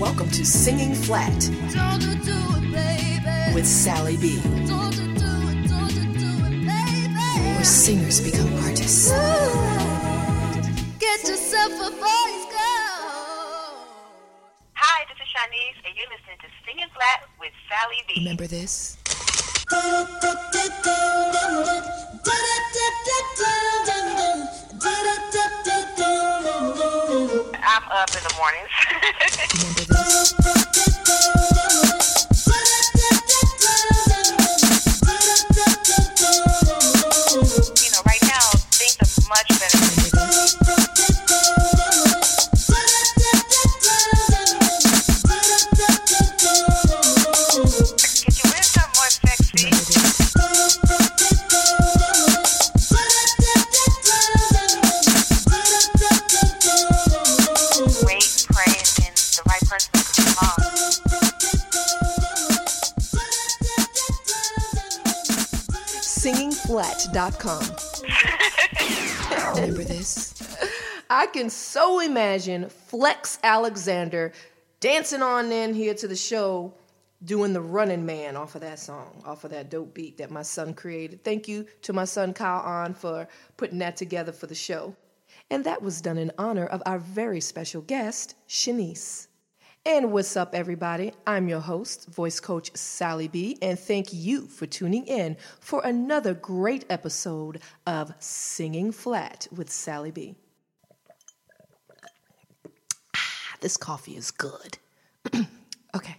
Welcome to Singing Flat with Sally B. Where singers become artists. Get yourself a voice, girl. Hi, this is Shanice, and you're listening to Singing Flat with Sally B. Remember this? I'm up in the mornings. Remember this? I can so imagine Flex Alexander dancing on in here to the show doing the running man off of that song, off of that dope beat that my son created. Thank you to my son Kyle Ahn for putting that together for the show. And that was done in honor of our very special guest, Shanice. And what's up, everybody? I'm your host, voice coach Sally B, and thank you for tuning in for another great episode of Singing Flat with Sally B. Ah, this coffee is good. okay.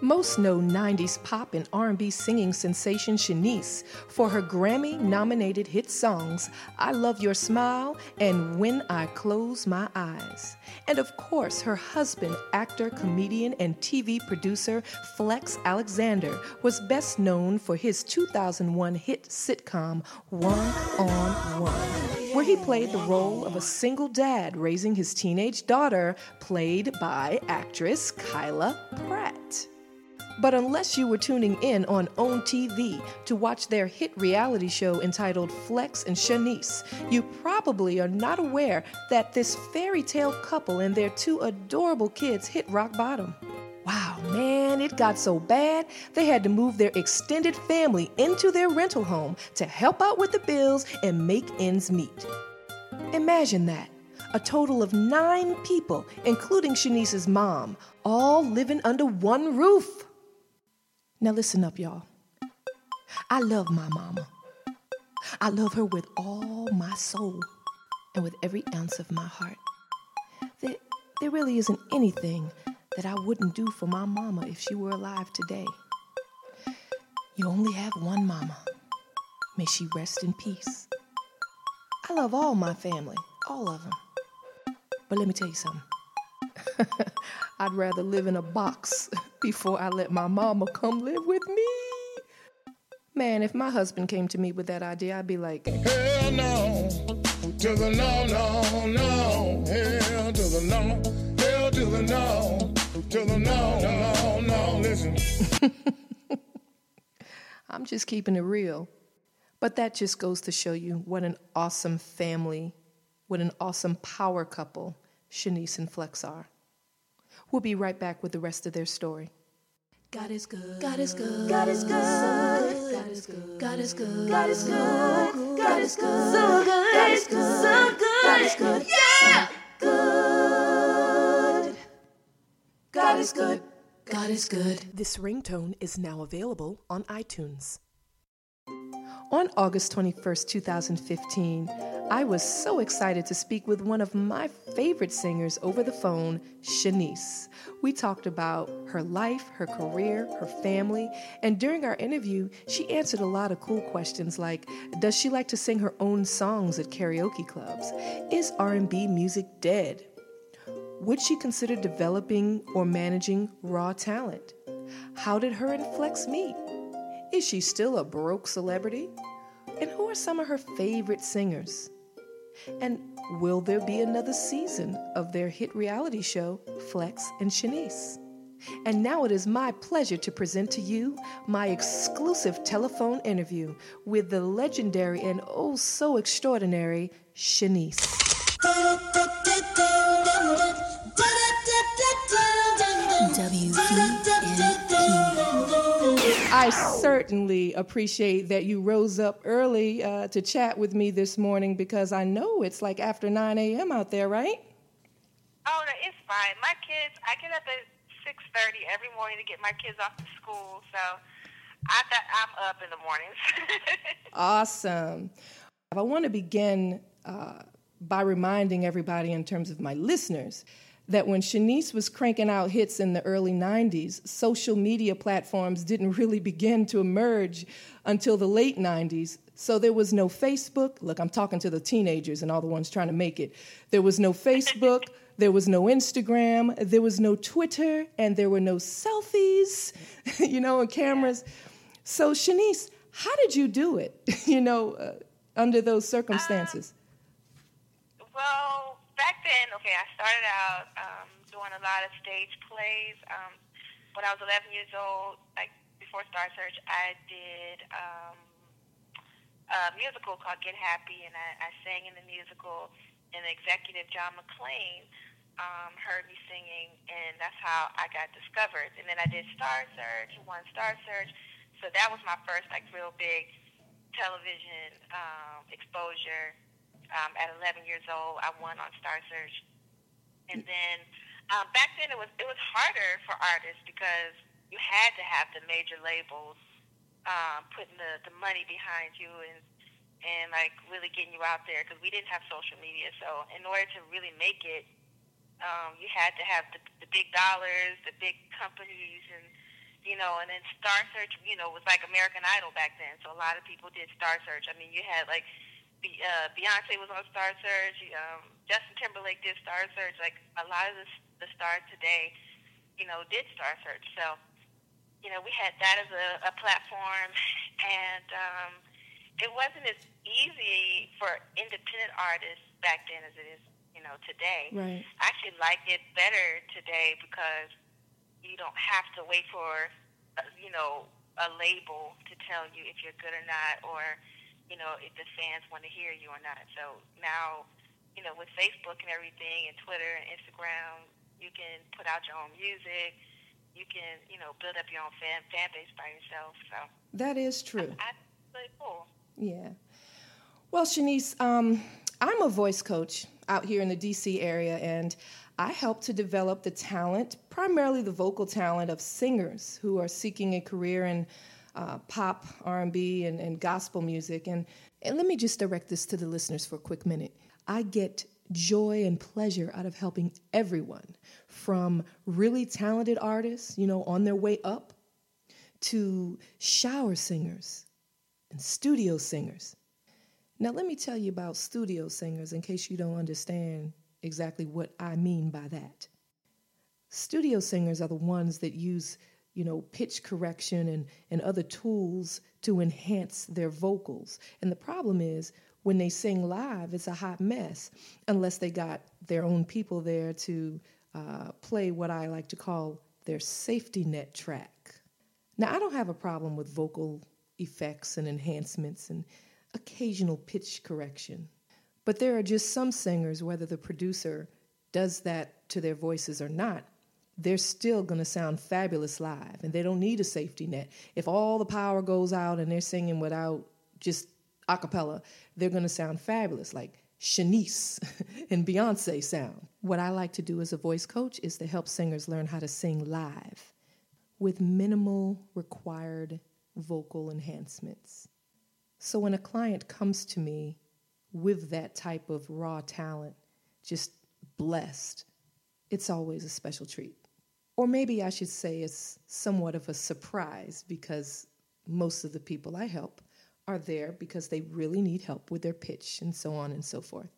Most know 90s pop and R&B singing sensation Shanice for her Grammy-nominated hit songs I Love Your Smile and When I Close My Eyes. And of course, her husband, actor, comedian, and TV producer Flex Alexander was best known for his 2001 hit sitcom One on One, where he played the role of a single dad raising his teenage daughter, played by actress Kyla Pratt. But unless you were tuning in on OWN TV to watch their hit reality show entitled Flex and Shanice, you probably are not aware that this fairy tale couple and their two adorable kids hit rock bottom. Wow, man, it got so bad they had to move their extended family into their rental home to help out with the bills and make ends meet. Imagine that. A total of nine people, including Shanice's mom, all living under one roof. Now, listen up, y'all. I love my mama. I love her with all my soul and with every ounce of my heart. There, there really isn't anything that I wouldn't do for my mama if she were alive today. You only have one mama. May she rest in peace. I love all my family, all of them. But let me tell you something. I'd rather live in a box before I let my mama come live with me. Man, if my husband came to me with that idea, I'd be like, Hell no, to the no, no, no. Hell to the no, hell to the no, to the no, no, no. Listen. I'm just keeping it real. But that just goes to show you what an awesome family, what an awesome power couple Shanice and Flex are. We'll be right back with the rest of their story. God is good. God is good. God is good. God is good. God is good. God is good. God is good. So good. God is good. So good. God is good. Yeah. Good. God is good. God is good. This ringtone is now available on iTunes. On August 21st, 2015, I was so excited to speak with one of my favorite singers over the phone, Shanice. We talked about her life, her career, her family, and during our interview, she answered a lot of cool questions like does she like to sing her own songs at karaoke clubs? Is R&B music dead? Would she consider developing or managing raw talent? How did her and Flex meet? Is she still a broke celebrity? And who are some of her favorite singers? And will there be another season of their hit reality show, Flex and Shanice? And now it is my pleasure to present to you my exclusive telephone interview with the legendary and oh so extraordinary Shanice. I certainly appreciate that you rose up early uh, to chat with me this morning because I know it's like after 9 a.m. out there, right? Oh, no, it's fine. My kids, I get up at six thirty every morning to get my kids off to school, so I th- I'm up in the mornings. Awesome. I want to begin uh, by reminding everybody, in terms of my listeners, that when Shanice was cranking out hits in the early 90s, social media platforms didn't really begin to emerge until the late 90s. So there was no Facebook. Look, I'm talking to the teenagers and all the ones trying to make it. There was no Facebook. There was no Instagram, there was no Twitter, and there were no selfies, you know, and cameras. So, Shanice, how did you do it, you know, uh, under those circumstances? well, back then, okay, I started out um, doing a lot of stage plays. Um, when I was 11 years old, like before Star Search, I did um, a musical called Get Happy, and I, I sang in the musical. And the executive John McClain um, heard me singing, and that's how I got discovered. And then I did Star Search, won Star Search, so that was my first like real big television um, exposure. Um, at 11 years old, I won on Star Search, and then um, back then it was it was harder for artists because you had to have the major labels um, putting the, the money behind you and and like really getting you out there because we didn't have social media. So in order to really make it, um, you had to have the, the big dollars, the big companies, and you know, and then Star Search, you know, was like American Idol back then. So a lot of people did Star Search. I mean, you had like Be- uh, Beyonce was on Star Search. Um, Justin Timberlake did Star Search. Like a lot of the, the stars today, you know, did Star Search. So you know, we had that as a, a platform, and um, it wasn't as easy for independent artists back then as it is, you know, today. Right. I actually like it better today because you don't have to wait for, uh, you know, a label to tell you if you're good or not, or you know, if the fans want to hear you or not. So now, you know, with Facebook and everything, and Twitter and Instagram, you can put out your own music. You can, you know, build up your own fan fan base by yourself. So That is true. I, it's really cool. Yeah. Well, Shanice, um, I'm a voice coach out here in the DC area, and I help to develop the talent, primarily the vocal talent of singers who are seeking a career in uh, pop, R&B, and, and gospel music. And, and let me just direct this to the listeners for a quick minute. I get joy and pleasure out of helping everyone from really talented artists, you know, on their way up, to shower singers and studio singers. Now, let me tell you about studio singers in case you don't understand exactly what I mean by that. Studio singers are the ones that use, you know, pitch correction and, and other tools to enhance their vocals. And the problem is, when they sing live, it's a hot mess unless they got their own people there to uh, play what I like to call their safety net track. Now, I don't have a problem with vocal effects and enhancements and occasional pitch correction. But there are just some singers, whether the producer does that to their voices or not, they're still going to sound fabulous live and they don't need a safety net. If all the power goes out and they're singing without just a cappella, they're going to sound fabulous, like Shanice and Beyonce sound. What I like to do as a voice coach is to help singers learn how to sing live with minimal required vocal enhancements. So when a client comes to me with that type of raw talent, just blessed, it's always a special treat. Or maybe I should say it's somewhat of a surprise because most of the people I help are there because they really need help with their pitch and so on and so forth.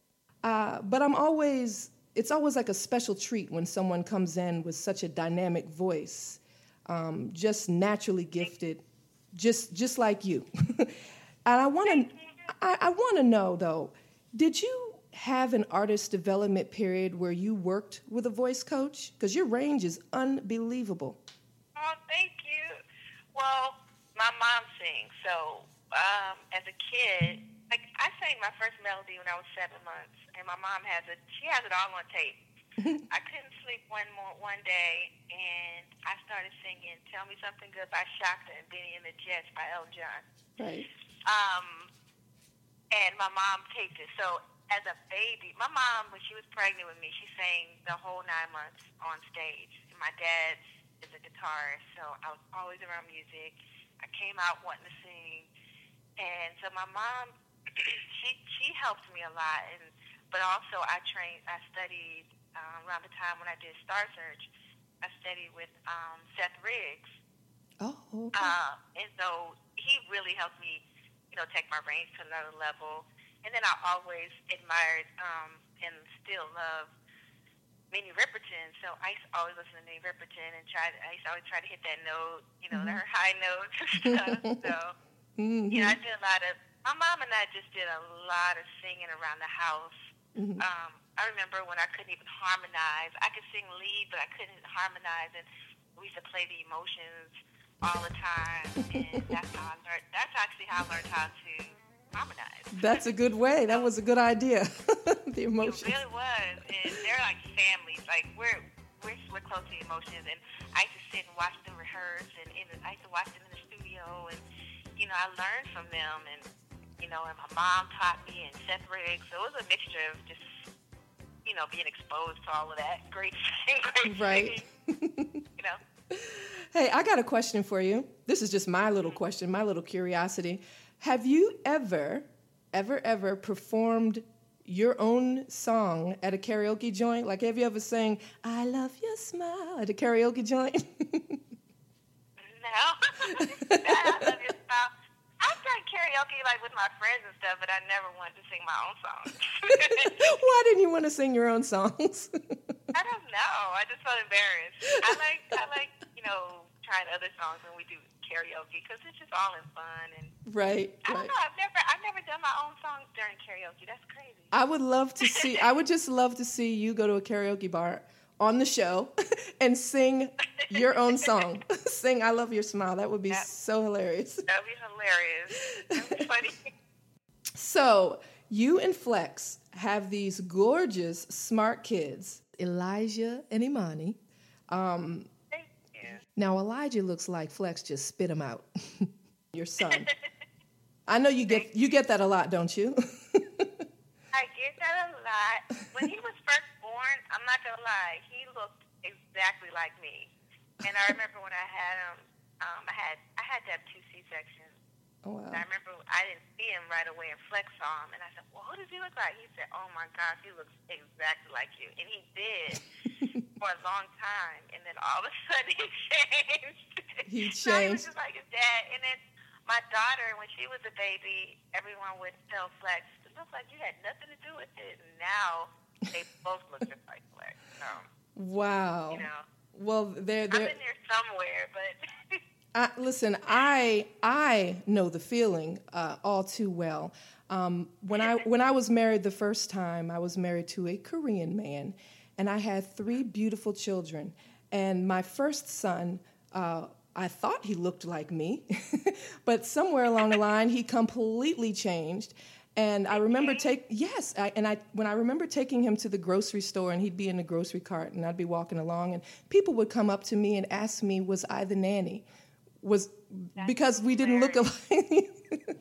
Uh, but I'm always, it's always like a special treat when someone comes in with such a dynamic voice, um, just naturally gifted, just just like you. and I want to, I, I want to know though, did you have an artist development period where you worked with a voice coach? Because your range is unbelievable. Oh, thank you. Well, my mom sings, so um, as a kid, like I sang my first melody when I was seven months, and my mom has it. She has it all on tape. I couldn't sleep one more one day, and I started singing "Tell Me Something Good" by Chaka and Benny and the Jets by Elton John. Right. Um, and my mom taped it. So as a baby, my mom, when she was pregnant with me, she sang the whole nine months on stage. And my dad is a guitarist, so I was always around music. I came out wanting to sing, and so my mom, she she helped me a lot, and but also I trained, I studied um, around the time when I did Star Search. I studied with um, Seth Riggs, Oh, okay. uh, and so he really helped me, you know, take my range to another level. And then I always admired um, and still love Minnie Riperton. So I used to always listen to Minnie Riperton and try. To, I used to always try to hit that note, you know, her high notes and stuff. so Mhm. you know, I did a lot of. My mom and I just did a lot of singing around the house. Mhm. Um, I remember when I couldn't even harmonize. I could sing lead, but I couldn't harmonize, and we used to play the emotions all the time. And that's how I learned. That's actually how I learned how to harmonize. That's a good way. That was a good idea. the It emotions. really was, and they're like families. Like we're we're we're close to the emotions, and I used to sit and watch them rehearse, and in the, I used to watch them in the studio, and you know I learned from them, and you know, and my mom taught me, and Seth Riggs. So it was a mixture of just you know being exposed to all of that great, great Right. you know. Hey, I got a question for you. This is just my little mm-hmm. question, my little curiosity. Have you ever, ever, ever performed your own song at a karaoke joint? Like, have you ever sang "I Love Your Smile" at a karaoke joint? No, I love your style. I've done karaoke like with my friends and stuff, but I never wanted to sing my own songs. Why didn't you want to sing your own songs? I don't know. I just felt embarrassed. I like I like you know trying other songs when we do karaoke because it's just all in fun and right, I don't right. know. I've never I've never done my own songs during karaoke. That's crazy. I would love to see. I would just love to see you go to a karaoke bar on the show and sing your own song. sing "I Love Your Smile." That would be Yep. so hilarious. That'd be hilarious. That'd be funny. So you and Flex have these gorgeous, smart kids, Elijah and Imani. Um, Thank you. now Elijah looks like Flex just spit him out. Your son. I know you get you get that a lot, don't you? I get that a lot. When he was first born, I'm not gonna lie, he looked exactly like me. And I remember when I had him, um, I had I had to have two C sections. oh wow. And I remember I didn't see him right away, and Flex saw him, and I said, "Well, who does he look like?" He said, "Oh my gosh, he looks exactly like you," and he did for a long time. And then all of a sudden, he changed. He So he was changed. just like his dad. And then my daughter, when she was a baby, everyone would tell Flex, "It looks like you had nothing to do with it." And now they both look just like Flex. So Wow. you know, Well, they're I'm they're in there somewhere, but. I, listen, I I know the feeling uh, all too well. Um, when I when I was married the first time, I was married to a Korean man, and I had three beautiful children. And my first son, uh, I thought he looked like me, but somewhere along the line, he completely changed. And I remember take yes, I, and I when I remember taking him to the grocery store, and he'd be in the grocery cart, and I'd be walking along, and people would come up to me and ask me, "Was I the nanny?" Was because we didn't look alike.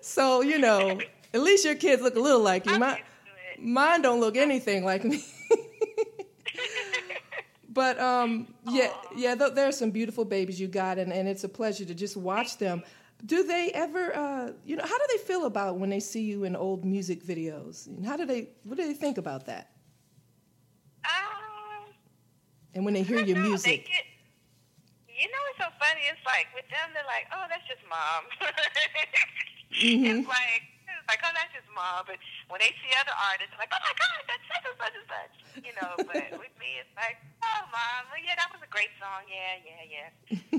So you know, at least your kids look a little like you. My, used to it. mine don't look anything like me. But um, yeah, yeah, th- there are some beautiful babies you got, and, and it's a pleasure to just watch them. Do they ever, uh, you know, how do they feel about when they see you in old music videos? And how do they, what do they think about that? Um, And when they hear your know, music, get, you know what's so funny? It's like with them, they're like, oh, that's just mom. Mhm. It's like, like, oh, just mom. But when they see other artists, they're like, oh my God, that's such and such and such. You know, but with me, it's like, oh, mom, yeah, that was a great song. Yeah, yeah, yeah.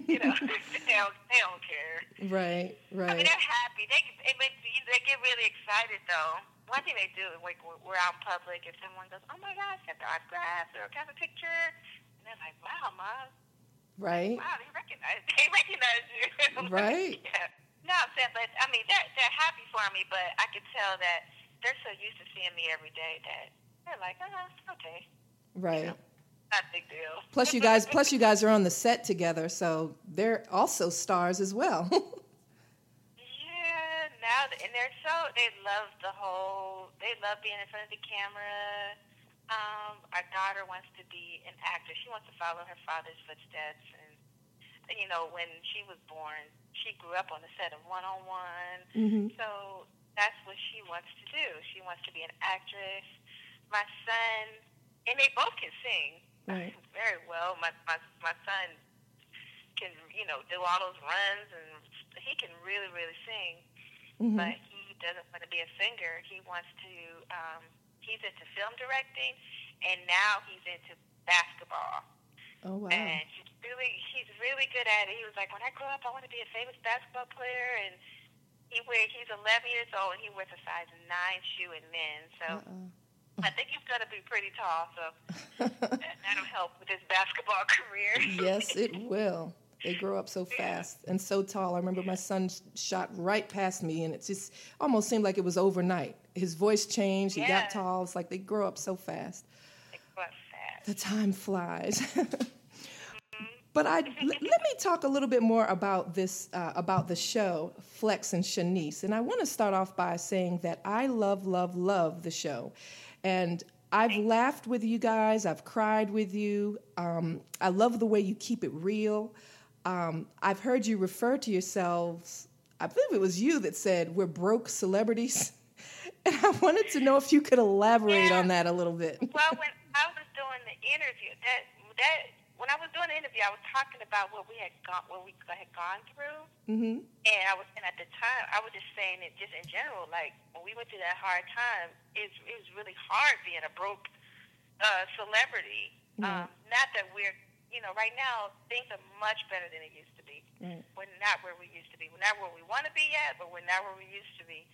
You know, they, don't, they don't care. right, right. I mean, they're happy. They it makes they get really excited though. One thing they do, like we're out in public, if someone goes, "Oh my gosh, get the autograph glass or I a picture," and they're like, "Wow, mom, right, wow, they recognize they recognize you." Right. yeah. No, I'm saying, but I mean, they're they're happy for me, but I could tell that they're so used to seeing me every day that they're like, uh, okay, Right. not a big deal. Plus you guys plus you guys are on the set together, so they're also stars as well. Yeah, now and they're so they love the whole. They love being in front of the camera. Um, our daughter wants to be an actor. She wants to follow her father's footsteps, and you know, when she was born, she grew up on the set of One on One. So that's what she wants to do. She wants to be an actress. My son, and they both can sing Right. very well. My my my son can you know do all those runs and he can really really sing Mhm. but he doesn't want to be a singer he wants to um he's into film directing and now he's into basketball Oh wow. and he's really he's really good at it he was like when i grow up i want to be a famous basketball player and he wear he's 11 years old and he wears a size 9 shoe in men so Uh-uh. i think he's going to be pretty tall so that- that'll help with his basketball career yes, it will. They grow up so fast and so tall. I remember my son shot right past me, and it just almost seemed like it was overnight. His voice changed. He Yeah. got tall. It's like they grow up so fast. Like, what fast The time flies. but I l- let me talk a little bit more about this uh, about the show Flex and Shanice, and I want to start off by saying that I love, love, love the show, and I've laughed with you guys. I've cried with you. Um, I love the way you keep it real. Um, I've heard you refer to yourselves. I believe it was you that said we're broke celebrities. And I wanted to know if you could elaborate Yeah. on that a little bit. well, when I was doing the interview, that that when I was doing the interview, I was talking about what we had gone, what we had gone through, hmm and I was, and at the time, I was just saying it just in general, like when we went through that hard time, it's it was really hard being a broke uh, celebrity. Right. Um, not that we're, you know, right now things are much better than it used to be. Right. We're not where we used to be. We're not where we want to be yet, but we're not where we used to be.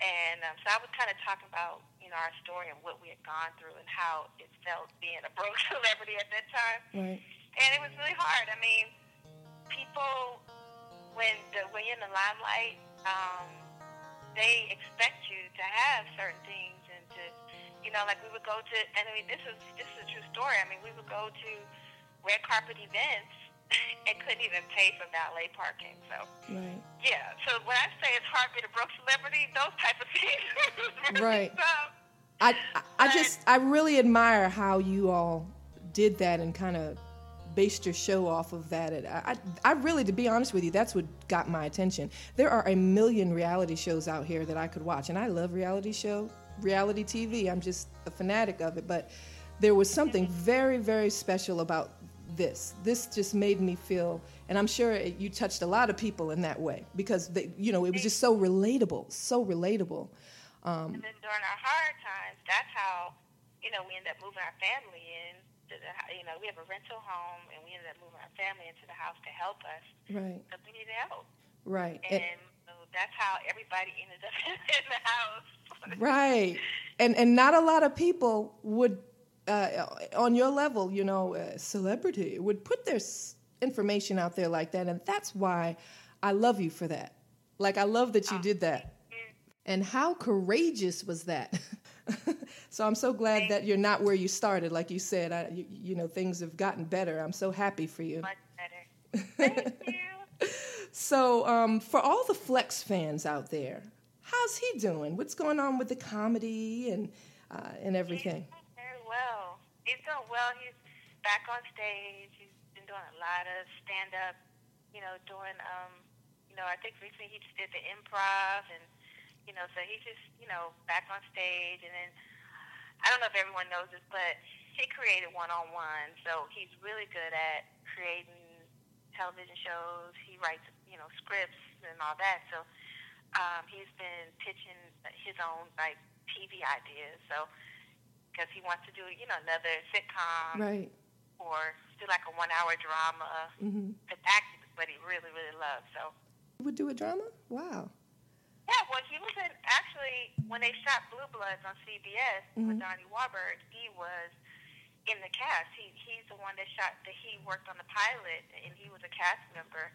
And um, so I was kind of talking about, you know, our story and what we had gone through and how it felt being a broke celebrity at that time. Right. And it was really hard. I mean, people, when the, when you're in the limelight, um, they expect you to have certain things and to, you know, like we would go to, and I mean, this is this is a true story. I mean, we would go to red carpet events and couldn't even pay for valet parking. So Right. yeah. So when I say it's hard being a broke celebrity, those type of things. Right. tough. I, I- I just I really admire how you all did that and kind of based your show off of that. I, I I really, to be honest with you, that's what got my attention. There are a million reality shows out here that I could watch, and I love reality show, reality TV. I'm just a fanatic of it. But there was something mm-hmm. very, very special about this. This just made me feel, and I'm sure it, you touched a lot of people in that way because they, you know it was just so relatable, so relatable. Um, And then during our hard times, that's how, you know, we ended up moving our family in. To the, you know, we have a rental home, and we ended up moving our family into the house to help us right, because we needed help. right. And, And- so that's how everybody ended up in the house. Right. And and not a lot of people would uh, on your level, you know, celebrity would put their s- information out there like that and that's why I love you for that. Like I love that you did that. And how courageous was that? so I'm so glad that you're not where you started like you said. I, you, you know, things have gotten better. I'm so happy for you. Much better. Thank you. So, um, for all the Flex fans out there, how's he doing? What's going on with the comedy and uh, and everything? Very well. He's doing well. He's back on stage. He's been doing a lot of stand up. You know, doing um, you know, I think recently he just did the improv, and you know, so he's just you know back on stage. And then I don't know if everyone knows this, but he created One on One, so he's really good at creating television shows. He writes you know scripts and all that. So um, he's been pitching his own like TV ideas. So because he wants to do you know another sitcom Right. or do like a one hour drama. hmm Because acting is what he really really loves. So Would do a drama? Wow. yeah, well he was in actually when they shot Blue Bloods on CBS with Mhm. Donnie Wahlberg, he was in the cast. He he's the one that shot that he worked on the pilot and he was a cast member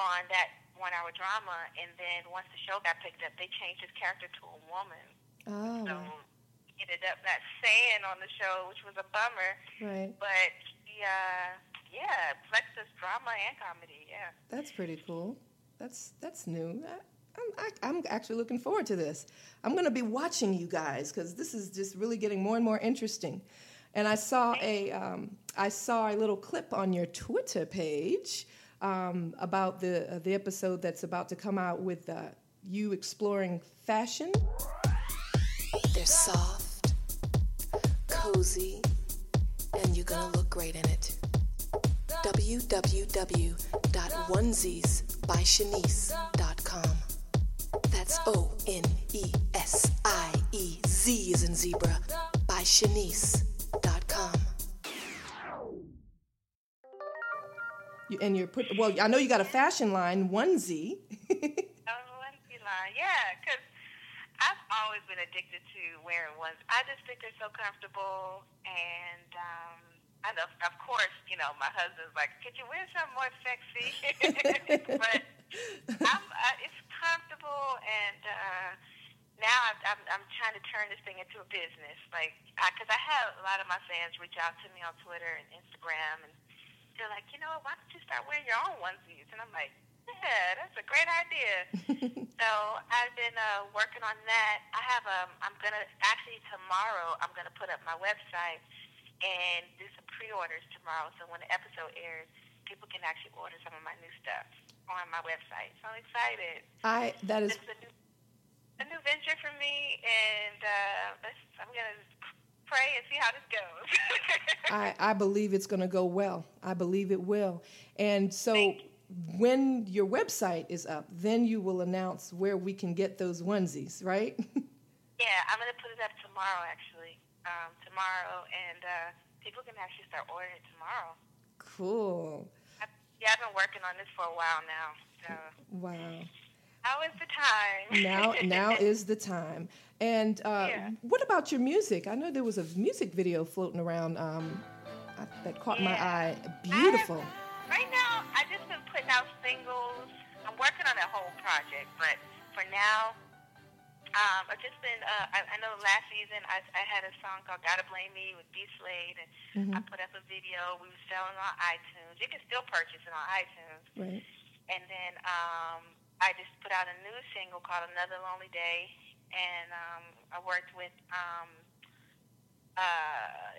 on that one hour drama and then once the show got picked up they changed his character to a woman. Oh. So ended up not saying on the show, which was a bummer. Right. But he, uh, yeah, Flex does drama and comedy. Yeah. That's pretty cool. That's that's new. I, I'm I, I'm actually looking forward to this. I'm going to be watching you guys because this is just really getting more and more interesting. And I saw a um, I saw a little clip on your Twitter page um, about the uh, the episode that's about to come out with uh, you exploring fashion. They're soft, cozy, and you're gonna look great in it. www.onesiesbyshanice.com. That's O N E S I E Z is in zebra by Shanice.com. You, and you're put well. I know you got a fashion line onesie. Oh, onesie line. Yeah, because I've always been addicted to wearing ones. I just think they're so comfortable, and um, I know, of course, you know, my husband's like, "Could you wear something more sexy?" but I'm, uh, it's comfortable, and uh, now I'm, I'm I'm trying to turn this thing into a business. Like, because I, I have a lot of my fans reach out to me on Twitter and Instagram, and they're like, you know, why don't you start wearing your own onesies? And I'm like, yeah, that's a great idea. so I've been uh, working on that. I have um, I'm gonna actually tomorrow I'm gonna put up my website and do some pre-orders tomorrow. So when the episode airs, people can actually order some of my new stuff on my website. So I'm excited. I that is a new, a new venture for me, and uh, I'm gonna pray and see how this goes. I, I believe it's going to go well. I believe it will. And so. When your website is up, then you will announce where we can get those onesies, right? Yeah, I'm gonna put it up tomorrow. Actually, um, tomorrow, and uh, people can actually start ordering it tomorrow. cool. I, yeah, I've been working on this for a while now. So Wow. now is the time. Now now is the time. And uh, Yeah. what about your music? I know there was a music video floating around um, that caught my eye. Beautiful. right now, singles. I'm working on a whole project, but for now, um, I've just been. Uh, I, I know last season I, I had a song called "Gotta Blame Me" with B Slade, and Mm-hmm. I put up a video. We were selling on iTunes. You can still purchase it on iTunes. Right. And then um, I just put out a new single called Another Lonely Day. And um, I worked with um, uh,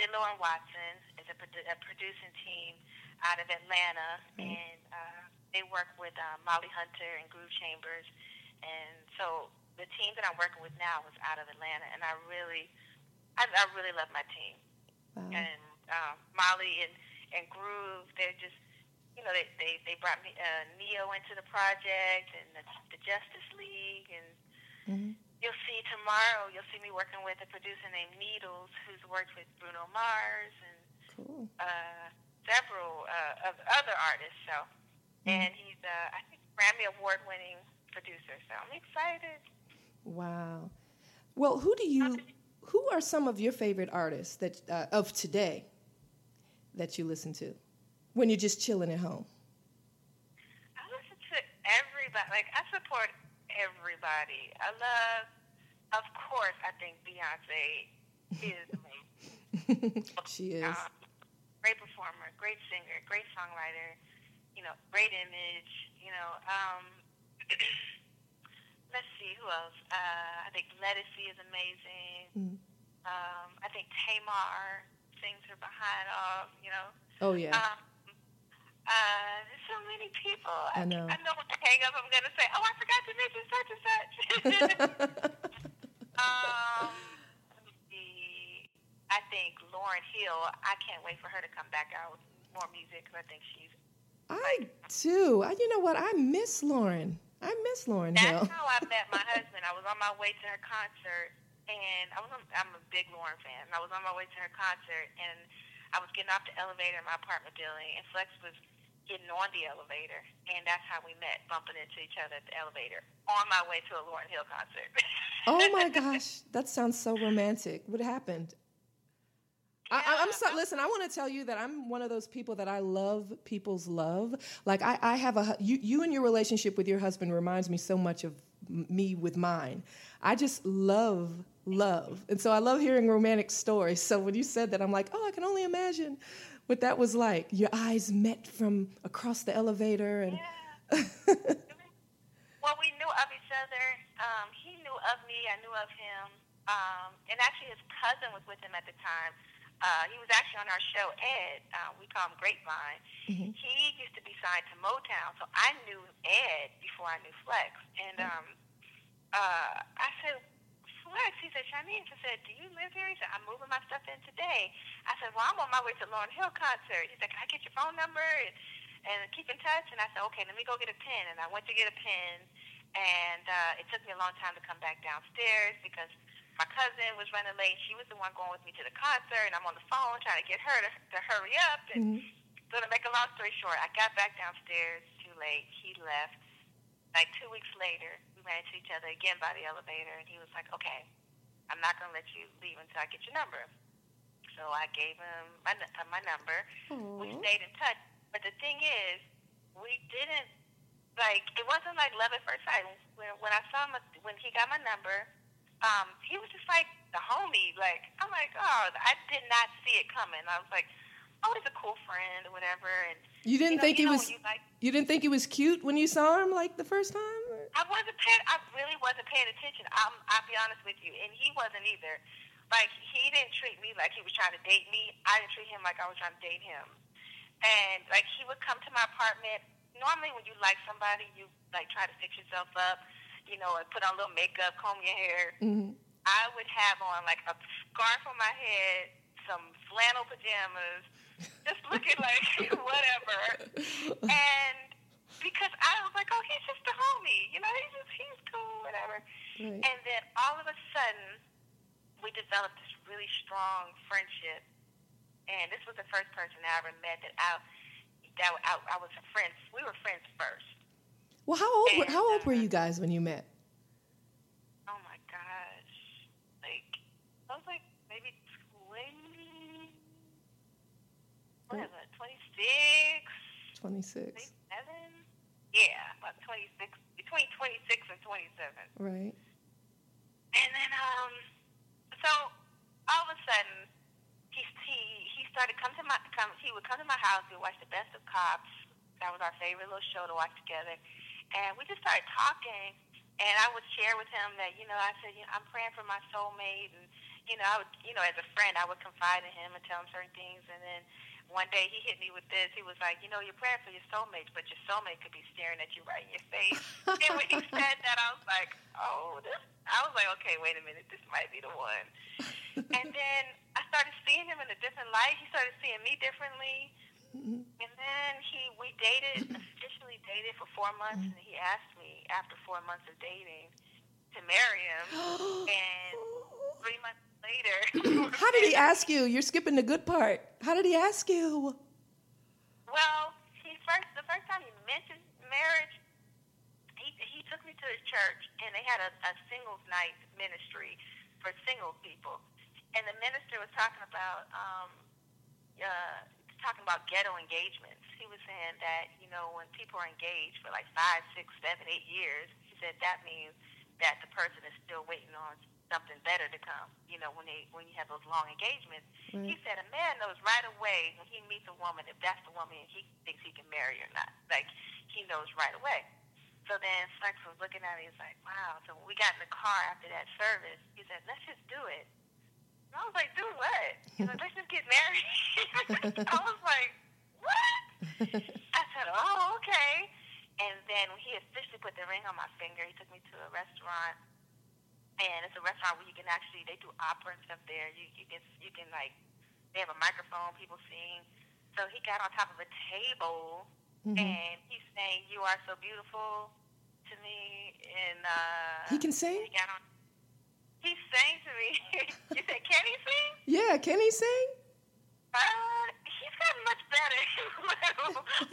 Dillo and Watson as a, produ- a producing team out of Atlanta. And uh, they work with uh, Molly Hunter and Groove Chambers. And so the team that I'm working with now is out of Atlanta. And I really, I, I really love my team Wow. and um, Molly and, and Groove, they're just, you know, they, they, they brought me uh, Neo into the project and the, the Justice League. And Mhm. you'll see tomorrow, you'll see me working with a producer named Needlz who's worked with Bruno Mars and Cool. uh, several uh, of other artists. So, and he's, uh, I think, Grammy Award winning producer. So I'm excited. Wow. Well, who do you? Who are some of your favorite artists that uh, of today that you listen to when you're just chilling at home? I listen to everybody. Like I support everybody. I love, of course, I think Beyonce is amazing. she is. Um, great performer, great singer, great songwriter. You know, great image. You know, um, let's see who else. Uh, I think Ledisi is amazing. Mm. Um, I think Tamar sings her behind off. You know. Oh yeah. Um, uh, there's so many people. I know. I know when I hang up, I'm gonna say, "Oh, I forgot to mention such and such." um, let me see. I think Lauryn Hill. I can't wait for her to come back out with more music because I think she's. I do. I, you know what? I miss Lauryn. I miss Lauryn Hill. That's how I met my husband. I was on my way to her concert, and I was. On, I'm a big Lauryn fan. I was on my way to her concert, and I was getting off the elevator in my apartment building, and Flex was getting on the elevator, and that's how we met, bumping into each other at the elevator on my way to a Lauryn Hill concert. Oh my gosh, that sounds so romantic. What happened? I, I'm so, listen. I want to tell you that I'm one of those people that I love people's love. Like I, I have a you, you and your relationship with your husband reminds me so much of me with mine. I just love love, and so I love hearing romantic stories. So when you said that, I'm like, oh, I can only imagine what that was like. Your eyes met from across the elevator, and Well, we knew of each other. Um, he knew of me. I knew of him. Um, and actually, his cousin was with him at the time. Uh, he was actually on our show, Ed. Uh, we call him Grapevine. He used to be signed to Motown, so I knew Ed before I knew Flex. And um, uh, I said, Flex, he said, Shanice, I said, do you live here? He said, I'm moving my stuff in today. I said, well, I'm on my way to Lauryn Hill concert. He said, can I get your phone number and, and keep in touch? And I said, okay, let me go get a pen. And I went to get a pen, and uh, it took me a long time to come back downstairs because my cousin was running late. She was the one going with me to the concert, and I'm on the phone trying to get her to, to hurry up. And so to make a long story short, I got back downstairs too late. He left. Like two weeks later, we ran into each other again by the elevator, and he was like, "Okay, I'm not gonna let you leave until I get your number." So I gave him my uh, my number. We stayed in touch, but the thing is, we didn't like. It wasn't like love at first sight. When when I saw him, when he got my number, um, he was just like the homie. Like I'm like, oh, I did not see it coming. I was like, oh, he's a cool friend or whatever. And you didn't know, think you he was you like you didn't think he was cute when you saw him like the first time. or- I wasn't paying. I really wasn't paying attention. I'm, I'll be honest with you, and he wasn't either. Like he didn't treat me like he was trying to date me. I didn't treat him like I was trying to date him. And like he would come to my apartment. Normally, when you like somebody, you like try to fix yourself up, you know, and put on a little makeup, comb your hair. Mm-hmm. I would have on like a scarf on my head, some flannel pajamas, just looking like whatever. And because I was like, oh, he's just a homie, you know, he's just he's cool, whatever. Right. And then all of a sudden, we developed this really strong friendship. And this was the first person I ever met that I that I, I was a friend. We were friends first. Well, how old were, And, how old were you guys when you met? Oh my gosh, like I was like maybe twenty. What is it? Twenty six. Twenty six. 27? Yeah, about 26, between 26 and 27. Right. And then, um, so all of a sudden, he he he started come to my come. He would come to my house. We would watch the Best of Cops. That was our favorite little show to watch together. And we just started talking. And I would share with him that you know I said you know, I'm praying for my soulmate, and you know I would you know as a friend I would confide in him and tell him certain things. And then one day he hit me with this. He was like, you know, you're praying for your soulmate, but your soulmate could be staring at you right in your face. and when he said that, I was like, oh, this. I was like, okay, wait a minute, this might be the one. and then I started seeing him in a different light. He started seeing me differently. And then he, we dated, officially dated for four months, and he asked me after four months of dating to marry him. and three months later, How did he ask you? You're skipping the good part. How did he ask you? Well, he first the first time he mentioned marriage, he he took me to his church and they had a, a singles night ministry for single people, and the minister was talking about um, uh, talking about ghetto engagements. He was saying that you know when people are engaged for like five, six, seven, eight years, he said that means that the person is still waiting on something better to come. You know when they when you have those long engagements. He said a man knows right away when he meets a woman if that's the woman he thinks he can marry or not. Like he knows right away. So then Flex was looking at me. He's like, "Wow." So when we got in the car after that service, he said, "Let's just do it." And I was like, "Do what?" He's like, "Let's just get married." I was like, "What?" I said, "Oh, okay." And then when he officially put the ring on my finger, he took me to a restaurant and it's a restaurant where you can actually they do opera and stuff there. You you can you can like they have a microphone, people sing. So he got on top of a table and he's saying, "You are so beautiful to me." And uh, He can sing? He got on. He sang to me. you said, "Can he sing?" Yeah, can he sing? Uh, he's gotten much better.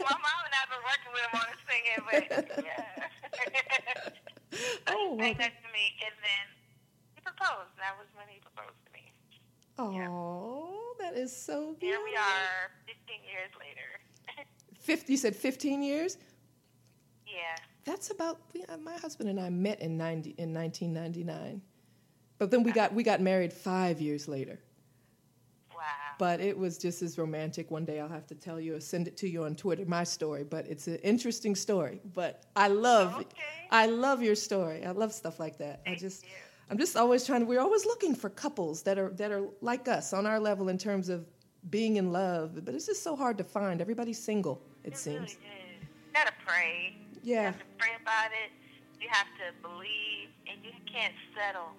My mom and I've been working with him on his singing, but yeah. Oh, he sang that to me, and then he proposed. That was when he proposed to me. Oh, that That is so beautiful. Here we are, 15 years later. 50, you said 15 years? yeah. That's about we, uh, my husband and I met in 90 in 1999. But then we got we got married 5 years later. Wow. But it was just as romantic. One day I'll have to tell you or send it to you on Twitter my story, but it's an interesting story. But I love Okay. I love your story. I love stuff like that. I just you. I'm just always trying to we're always looking for couples that are that are like us on our level in terms of being in love, but it's just so hard to find. Everybody's single, it It seems. really is. You gotta pray. Yeah. You have to pray about it. You have to believe, and you can't settle.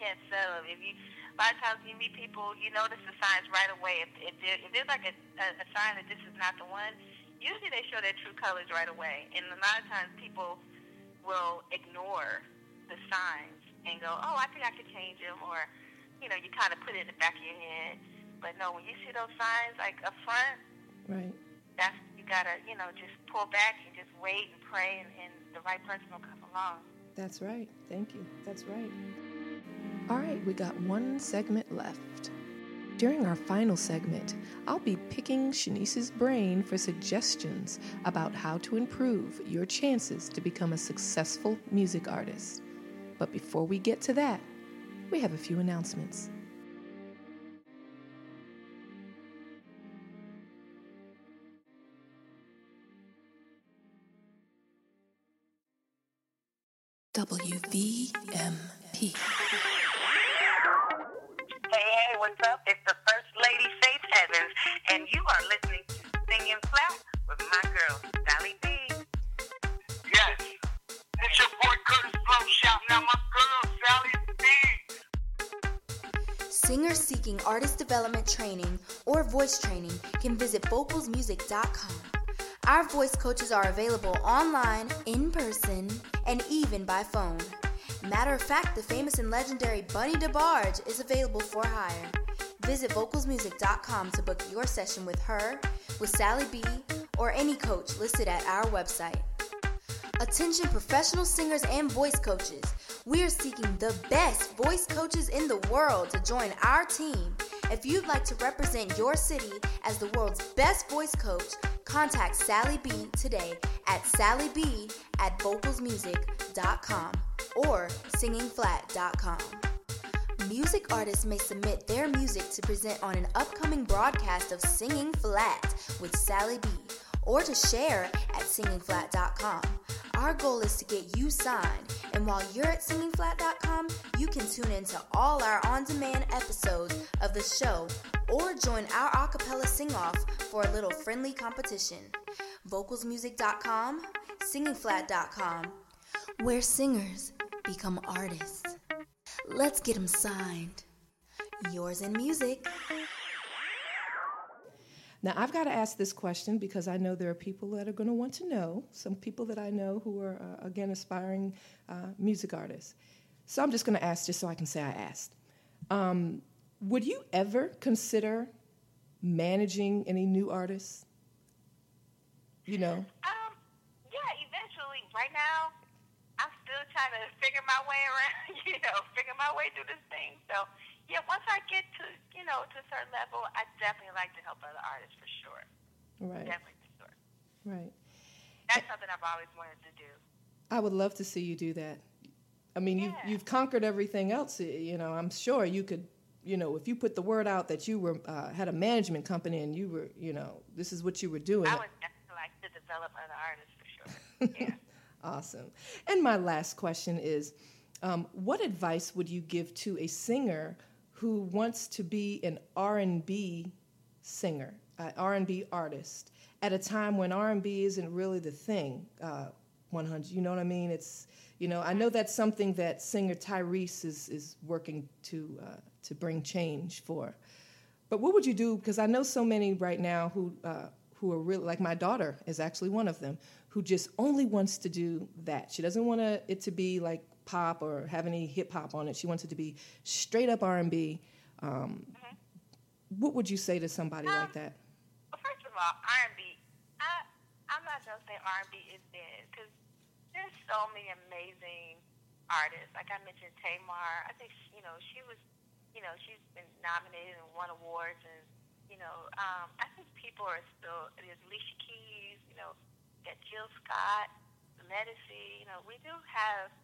You know, you can't settle. If you, a lot of times you meet people, you notice the signs right away. If, if, there, if there's like a, a, a sign that this is not the one, usually they show their true colors right away. And a lot of times people will ignore the signs and go, oh, I think I could change him, or, you know, you kind of put it in the back of your head. But no, when you see those signs like up front, Right. that's you gotta you know just pull back and just wait and pray and, and the right person will come along That's right. Thank you. That's right. All right, we got one segment left. During our final segment, I'll be picking Shanice's brain for suggestions about how to improve your chances to become a successful music artist. But before we get to that, we have a few announcements. WVMP. And you are listening to singing flat with my girl sally b Yes. It's your boy Kurtis Blow shouting out my girl, Sally B. Singers seeking artist development training or voice training can visit vocalzmusic.com. Our voice coaches are available online, in person, and even by phone. Matter of fact, the famous and legendary Bunny DeBarge is available for hire. Visit vocalzmusic.com to book your session with her, with Sally B, or any coach listed at our website. Attention professional singers and voice coaches. We are seeking the best voice coaches in the world to join our team. If you'd like to represent your city as the world's best voice coach, contact Sally B today at sallyb at vocalzmusic.com or singingflat.com. Music artists may submit their music to present on an upcoming broadcast of Singing Flat with Sally B or to share at singingflat.com. Our goal is to get you signed, and while you're at singingflat.com, you can tune into all our on demand episodes of the show or join our a cappella sing off for a little friendly competition. Vocalzmusic.com, singingflat.com, where singers become artists. Let's get them signed. Yours in music. Now, I've got to ask this question because I know there are people that are going to want to know, some people that I know who are, uh, again, aspiring uh, music artists. So I'm just going to ask just so I can say I asked. Um, would you ever consider managing any new artists? You know? um yeah eventually right now i'm still trying to figure my way around you know figure my way through this thing so yeah once i get to you know to a certain level i definitely like to help other artists for sure Right, definitely for sure right. that's something i've always wanted to do I would love to see you do that. I mean, you've, you've conquered everything else. You know, I'm sure you could, you know, if you put the word out that you were uh, had a management company and you were, you know, this is what you were doing. i would definitely like to develop other artists for sure yeah Awesome. And my last question is, um, what advice would you give to a singer who wants to be an R&B singer, an R&B artist, at a time when R&B isn't really the thing? Uh, 100, you know what I mean? It's, you know, I know that's something that singer Tyrese is is working to uh, to bring change for. But what would you do? Because I know so many right now who uh, who are really like my daughter is actually one of them who just only wants to do that. She doesn't want it to be like pop or have any hip hop on it. She wants it to be straight up R and B. Um, What would you say to somebody like that? Well, first of all, R&B. I I'm not gonna say R&B is dead because there's so many amazing artists. Like I mentioned, Tamar. I think she, you know she was you know, she's been nominated and won awards, and you know, um, I think people are still. There's Alicia Keys, you know, got Jill Scott, Ledisi. You know, we do have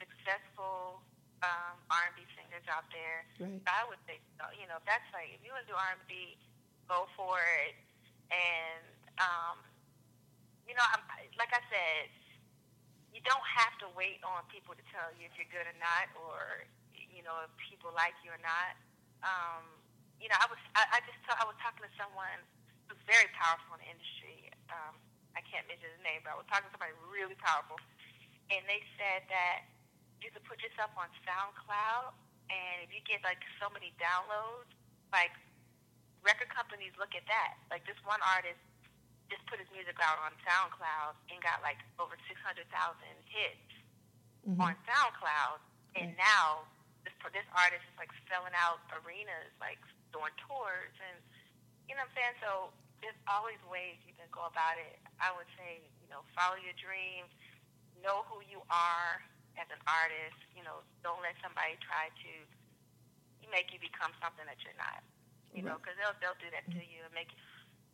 successful um, R&B singers out there. Right. I would say, so you know, that's like if you want to do R&B, go for it. And um, you know, I'm, like I said, you don't have to wait on people to tell you if you're good or not, or you know, if people like you or not. Um, you know, I was I, I just t- I was talking to someone who's very powerful in the industry. Um, I can't mention his name, but I was talking to somebody really powerful, and they said that you could put yourself on SoundCloud, and if you get like so many downloads, like record companies look at that. Like this one artist just put his music out on SoundCloud and got like over 600,000 hits Mm-hmm. on SoundCloud, and now this this artist is like selling out arenas, like doing tours, and you know what I'm saying. So there's always ways you can go about it. I would say, you know, follow your dreams, know who you are as an artist. You know, don't let somebody try to make you become something that you're not. You know, because they'll they'll do that to you and make you.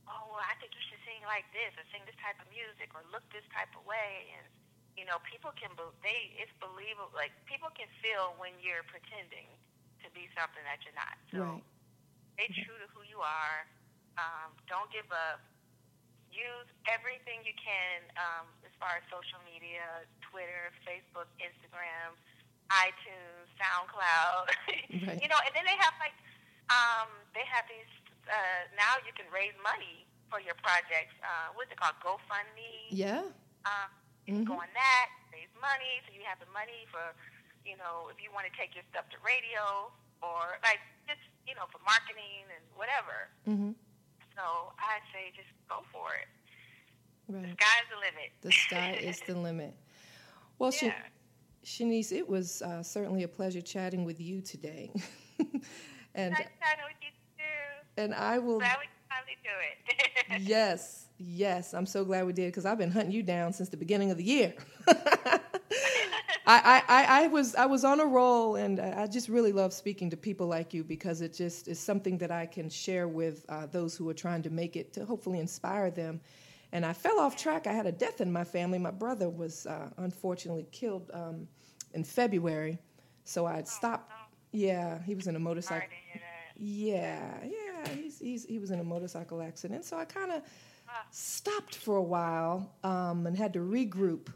Oh, well, I think you should sing like this, or sing this type of music, or look this type of way, and you know, people can be, they it's believable. Like people can feel when you're pretending to be something that you're not. So Right. Stay true to who you are. Um, don't give up. Use everything you can um, as far as social media, Twitter, Facebook, Instagram, iTunes, SoundCloud. Right. You know, and then they have like um, they have these. Uh, now you can raise money for your projects. Uh, what's it called? GoFundMe. Yeah. You can go on that, raise money, so you have the money for, you know, if you want to take your stuff to radio or like you know, for marketing and whatever. Mm-hmm. So I say just go for it. Right. Sky's the limit. The sky is the limit. Well, Yeah. Shanice, it was uh, certainly a pleasure chatting with you today. and Nice chatting with you too. and I will Glad we finally do it. Yes, yes. I'm so glad we did because I've been hunting you down since the beginning of the year. I, I, I, was I was on a roll, and I just really love speaking to people like you because it just is something that I can share with uh, those who are trying to make it to hopefully inspire them. And I fell off track. I had a death in my family. My brother was uh, unfortunately killed um, in February, so I had stopped. Yeah, he was in a motorcycle. Sorry to hear that. Yeah, yeah, he's, he's he was in a motorcycle accident, so I kind of stopped for a while um, and had to regroup.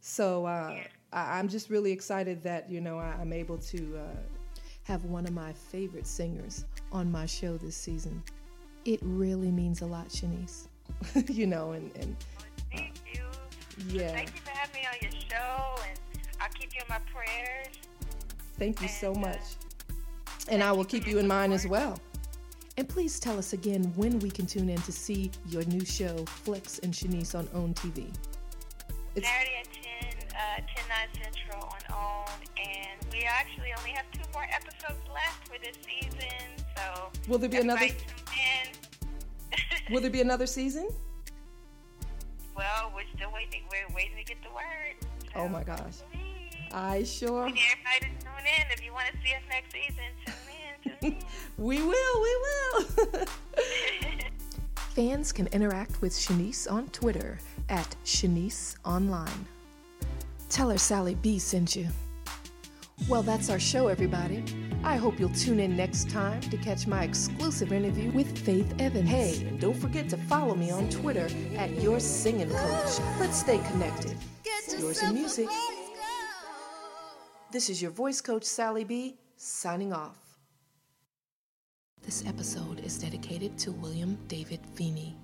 So uh, I, I'm just really excited that you know I, I'm able to uh, have one of my favorite singers on my show this season. It really means a lot, Shanice. you know, and, and Thank you. yeah, Thank you for having me on your show, and I'll keep you in my prayers. thank you so And, uh, much. And I will keep you in mind as well. And please tell us again when we can tune in to see your new show, Flex and Shanice on OWN TV. It's Saturday at 10, uh, 10 9 Central on OWN, and we actually only have two more episodes left for this season, so Will there be another- everybody in. Will there be another season? well, we're still waiting. We're waiting to get the word. Oh my gosh. I sure. We need everybody to tune in. If you want to see us next season, tune in. Tune in. We will, we will. Fans can interact with Shanice on Twitter at Shanice Online. Tell her Sally B sent you. Well, that's our show, everybody. I hope you'll tune in next time to catch my exclusive interview with Faith Evans. Hey, and don't forget to follow me on Twitter at Your Singing Coach. Let's stay connected. Yours in music. This is your voice coach, Sally B, signing off. This episode is dedicated to William David Feeney.